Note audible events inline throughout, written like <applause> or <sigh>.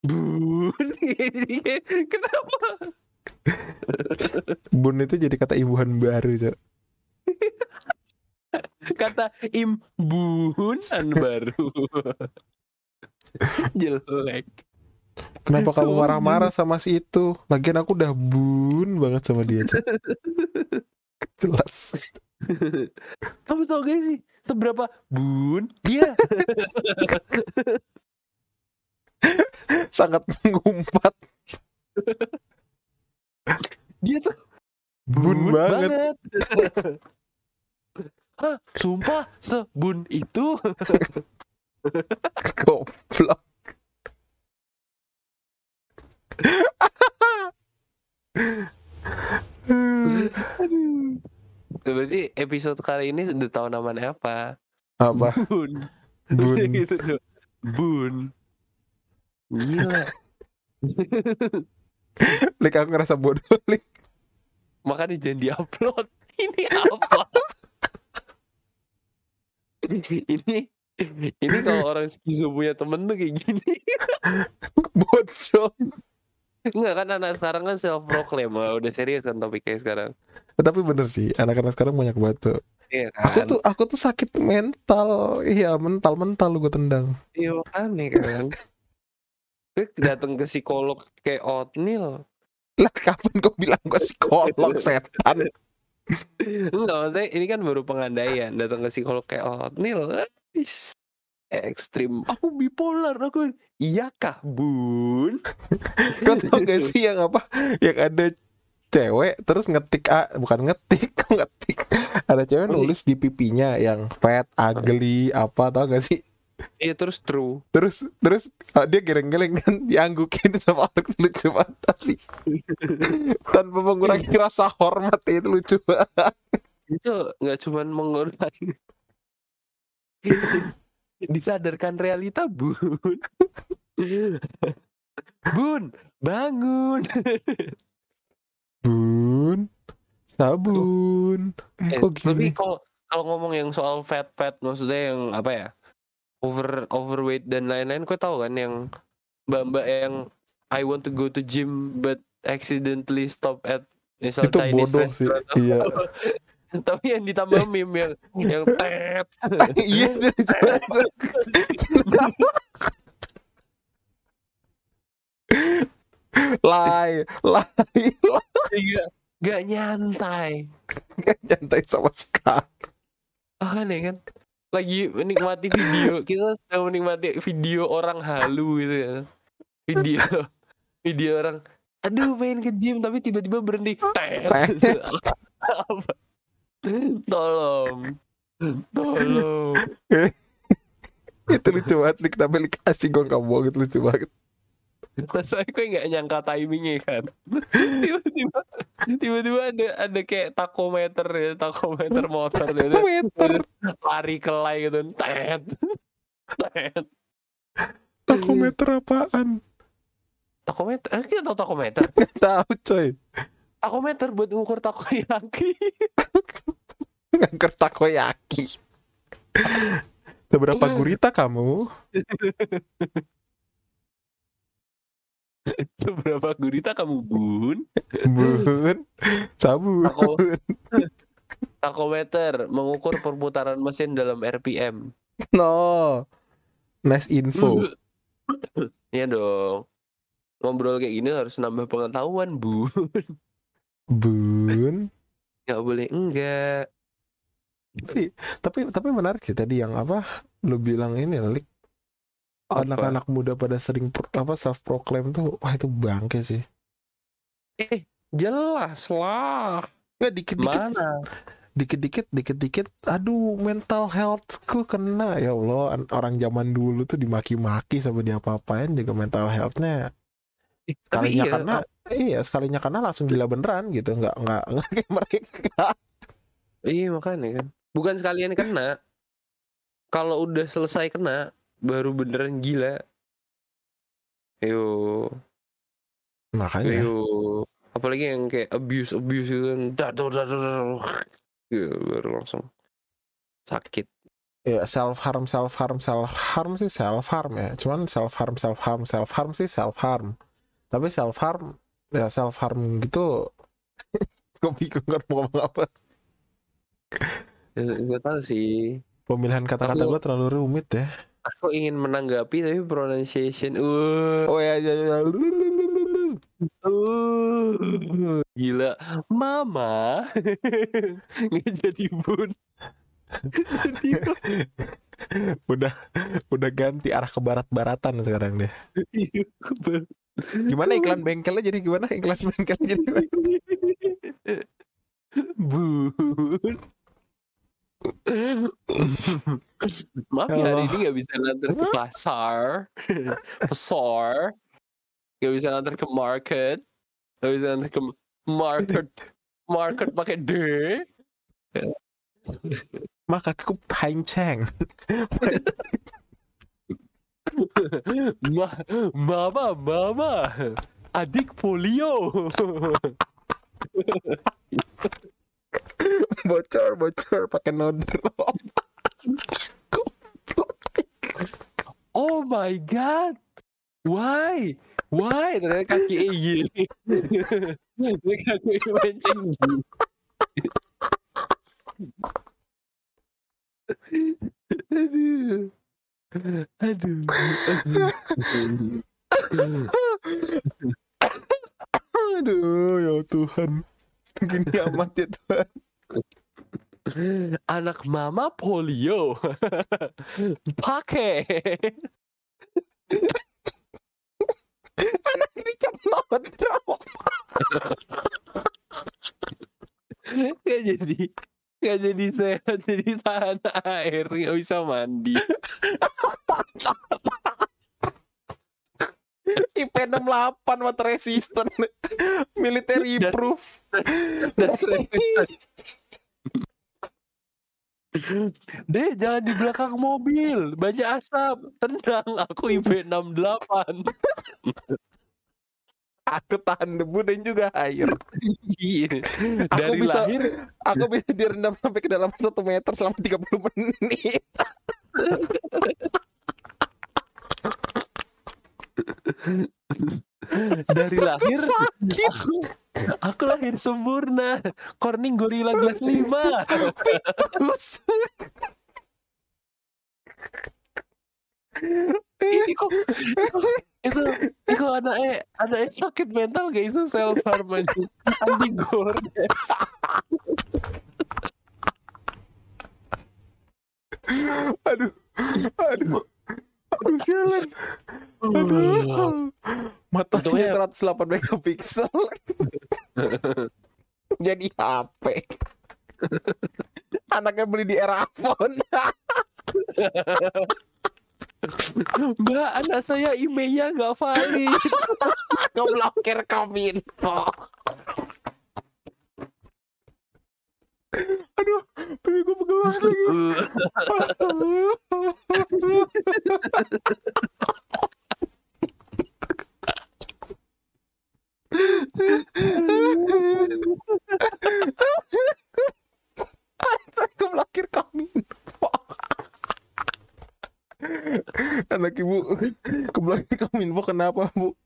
Bun, <laughs> kenapa? Bun itu jadi kata ibuan baru, Cok. Kata imbunan baru. <laughs> Jelek. Kenapa kamu marah-marah sama si itu? Lagian aku udah bun banget sama dia, Cok. Jelas. Kamu tau gak sih seberapa bun dia? <laughs> <laughs> Sangat mengumpat. Dia tuh Bun banget. Hah, <laughs> sumpah sebun itu. <laughs> Goblok. Aduh. Berarti episode kali ini udah tahu namanya apa? Apa? Bun. Bun. gitu tuh. Bun. Gila. <laughs> Lik aku ngerasa bodoh, Lik. Makanya jangan diupload. <laughs> Ini apa? <laughs> ini ini kalau orang skizo punya temen tuh kayak gini. Bodoh. Enggak kan anak sekarang kan self proclaim udah serius kan topiknya sekarang. Tapi bener sih, anak-anak sekarang banyak banget tuh. Iya kan? Aku tuh aku tuh sakit mental. Iya, mental-mental gue tendang. Iya makanya kan. Datang ke psikolog kayak oatmeal. Lah kapan kau bilang gue psikolog <laughs> setan? Enggak maksudnya ini kan baru pengandaian datang ke psikolog kayak oatmeal. Is ekstrim. Aku bipolar aku. Iya kah bun? <laughs> Kau tau gak sih yang apa? Yang ada cewek terus ngetik ah bukan ngetik <laughs> ngetik ada cewek nulis di pipinya yang fat ugly apa tau gak sih Iya terus true. terus terus ah, dia geleng-geleng kan dianggukin sama orang lucu banget tapi tanpa mengurangi rasa hormat itu lucu banget Itu nggak cuman mengurangi. Disadarkan realita bun. bun bangun. bun sabun Eh, kok tapi kalau kalau ngomong yang soal fat fat maksudnya yang apa ya over overweight dan lain-lain. Kau tahu kan yang mbak-mbak yang I want to go to gym but accidentally stop at misal itu Chinese bodoh sih. <laughs> iya. <laughs> Tapi yang ditambah meme yang yang tet. <laughs> Iya. Lai, lai, Iya, gak nyantai. Gak nyantai sama sekali. ah kan ya kan lagi menikmati video. Kita sedang menikmati video orang halu gitu ya. Video. Video orang aduh pengen ke gym tapi tiba-tiba berhenti. <laughs> Tolong. Tolong. <laughs> Itu lucu banget, Lik. Tapi Lik asik gue gak bohong, itu lucu banget. <laughs> Masalahnya gue nggak nyangka timingnya kan. <laughs> Tiba-tiba tiba-tiba ada ada kayak takometer ya takometer <laughs> motor gitu. Meter, lari kelai gitu. Tet. Tet. Takometer apaan? takometer? Eh kita tahu takometer. Gak tahu coy. takometer buat ngukur takoyaki. Ngangker takoyaki. Seberapa gurita kamu? <laughs> seberapa gurita kamu bun Bun, sabun. Tako- <laughs> takometer mengukur perputaran mesin dalam RPM No. Nice info. <clears throat> Iya dong ngobrol kayak gini harus nambah pengetahuan bun Bun. nggak boleh enggak Tapi, tapi tapi menarik sih tadi yang apa? Lu bilang ini Lik. Anak-anak muda pada sering pro- apa self proclaim tuh wah itu bangke sih. eh jelas lah. Nggak dikit-dikit. Mana? Dikit-dikit dikit-dikit. Aduh mental healthku kena. Ya Allah an- orang zaman dulu tuh dimaki-maki sampai diapa-apain juga mental healthnya. Sekalinya iya karena iya sekalinya karena langsung gila beneran gitu. Nggak nggak nggak kayak <laughs> mereka. Iya makanya kan. Bukan sekalian kena. Kalau udah selesai kena baru beneran gila Ayo, makanya ayo. Apalagi yang kayak abuse abuse gitu kan. Dar. Gitu, baru langsung sakit. ya self harm self harm self harm sih self harm ya cuman self harm self harm self harm sih self harm tapi self harm ya self harm gitu <laughs> gue bingung kan mau ngomong apa Gak tahu sih. pemilihan kata-kata gue terlalu rumit ya Aku ingin menanggapi tapi pronunciation. Uh, oh ya ya ya uh, gila. Mama. <laughs> Nggak jadi bun. Udah udah ganti arah ke barat-baratan sekarang deh gimana iklan bengkelnya jadi gimana iklan bengkelnya jadi gimana? <laughs> Bun. <laughs> Maaf ya hari ini nggak bisa nganter ke pasar, <laughs> pasar, nggak bisa nganter ke market, nggak bisa nganter ke market, market pakai D. <laughs> mah kakiku panceng. Ma, mama, mama, adik polio. Bocor bocor pakai nodrop <laughs> Oh my god, why, why? Ternyata kaki E gini. Kaki E menceng gini. Aduh. Aduh. aduh ya Tuhan gini amat ya Tuhan Anak mama polio. <laughs> Pakai. <laughs> anak ini cap nodrop Gak jadi Gak jadi sehat Jadi tahan air Gak bisa mandi. IP 68 water resistant military proof. Dan resistant Deh jangan di belakang mobil. Banyak asap. Tenang Aku IP 68 aku tahan debu dan juga air. Iya. Aku Dari bisa- lahir. aku bisa direndam sampai ke dalam satu meter selama 30 menit. Dari lahir sakit. Aku Aku lahir sempurna. Corning Gorilla Glass 5 Terus, ini kok itu itu anaknya anaknya sakit mental gak iso self harm aja anti gordes aduh. Aduh. Aduh sialan. Aduh matanya Untungnya- 108 megapiksel. <laughs> Jadi HP <laughs> anaknya beli di era iPhone <laughs> mbak anak saya emailnya nggak valid. Aku blokir kominfo. Aduh pipi gue pegelas lagi aku blokir kominfo anak ibu keblokir kominfo kenapa bu?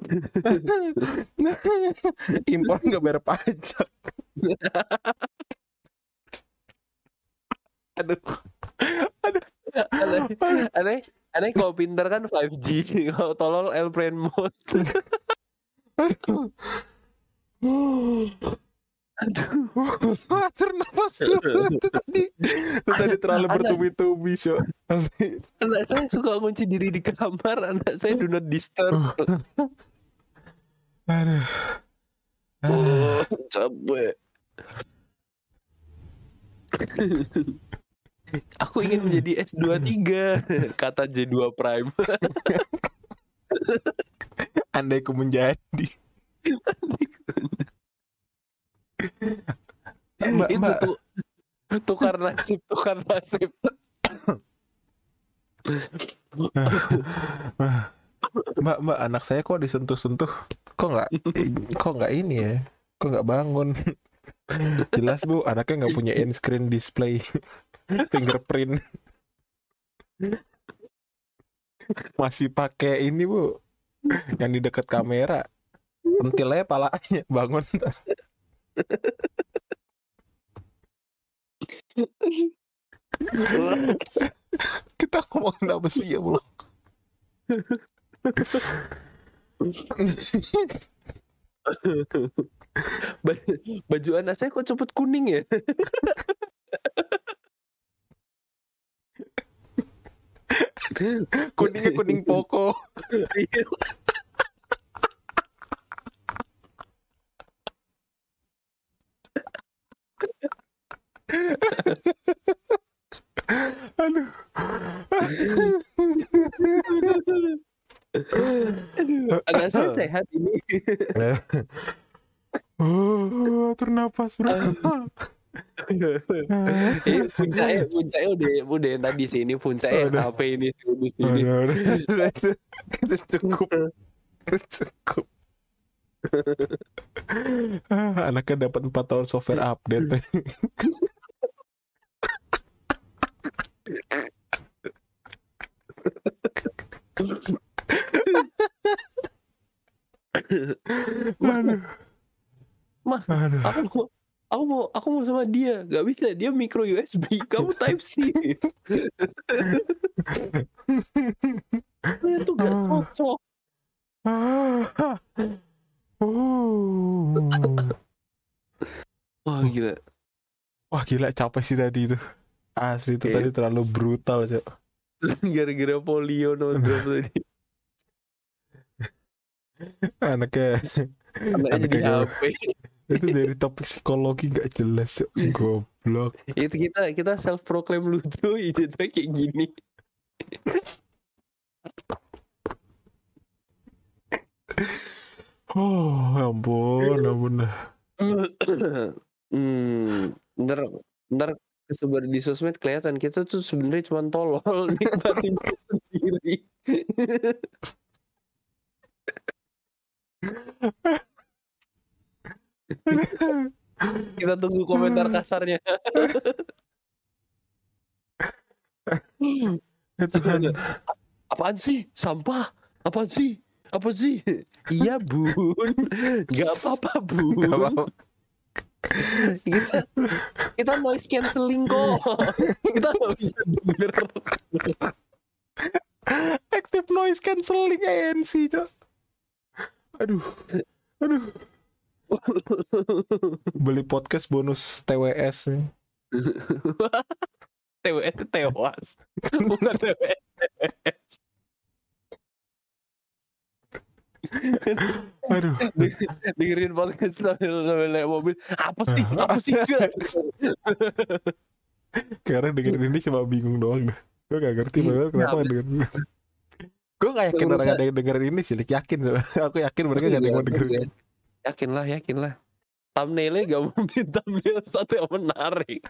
<laughs> Impor nggak bayar pajak. <laughs> Aduh. Aneh aneh aneh kalau pinter kan 5G kalau tolol airplane mode <laughs> aduh. <laughs> Atur nafas lu <laughs> itu tadi. Itu tadi terlalu bertubi-tubi so anak saya suka kunci diri di kamar. Anak saya do not disturb. <laughs> Aduh. Oh, capek. Aku ingin menjadi S23 kata J2 Prime. andai ku menjadi mbak Itu mbak. tuh tukar nasib, tukar nasib. mbak mbak anak saya kok disentuh-sentuh? Kok nggak kok nggak ini ya? Kok nggak bangun? Jelas bu anaknya nggak punya end screen display fingerprint. Masih pakai ini bu yang di dekat kamera. Pentilnya palanya bangun <laughs> kita ngomongin apa sih ya <laughs> Ba- Baju anak saya kok cepet kuning ya? <laughs> kuningnya kuning poko aduh Anak saya sehat ini. oh ternapas bro puncaknya, puncaknya udah, udah yang tadi sih ini puncaknya Udah. HP ini di sini. Udah, udah, udah, udah. Itu cukup cukup Ah, anaknya dapat 4 tahun software update <laughs> aduh. Mah, aku mau aku mau aku mau sama dia. Gak bisa dia micro USB kamu Type C. <laughs> Itu gak Ah. cocok. Ah. Oh. wah gila. Wah gila capek sih tadi itu Asli itu Iya. tadi terlalu brutal cok. <laughs> Gara-gara polio nonton <laughs> tadi. Anaknya anaknya jadi HP <laughs> Itu dari topik psikologi gak jelas cok. Goblok. Itu kita kita self proclaim lucu itu kayak gini. Oh ampun ampun <coughs> hmm, ntar ntar kesebar di sosmed kelihatan. Kita tuh sebenarnya cuma tolol <laughs> nikmatin sendiri. Kita tunggu komentar kasarnya. Ya Tuhan apaan sih? Sampah? Apaan sih? Apa sih? Iya bun. Nggak apa-apa bun. Gak apa-apa kita <laughs> kita noise cancelling kok. <laughs> Kita nggak bisa denger. Active noise cancelling ANC cok. Aduh. Aduh. Beli podcast bonus TWS nih TWS itu <laughs> tewas bukan TWS TWS Aduh <laughs> dengerin podcast sambil sambil naik mobil. Apa sih? Apa sih. <laughs> Karena dengerin ini cuma bingung doang dah. Gue gak ngerti kenapa Iya, dengerin. Gue gak yakin orang ada yang dengerin ini sih. Yakin. <laughs> Aku yakin mereka gak ada yang mau dengerin. yakin lah yakin lah thumbnailnya gak mungkin thumbnail satu yang menarik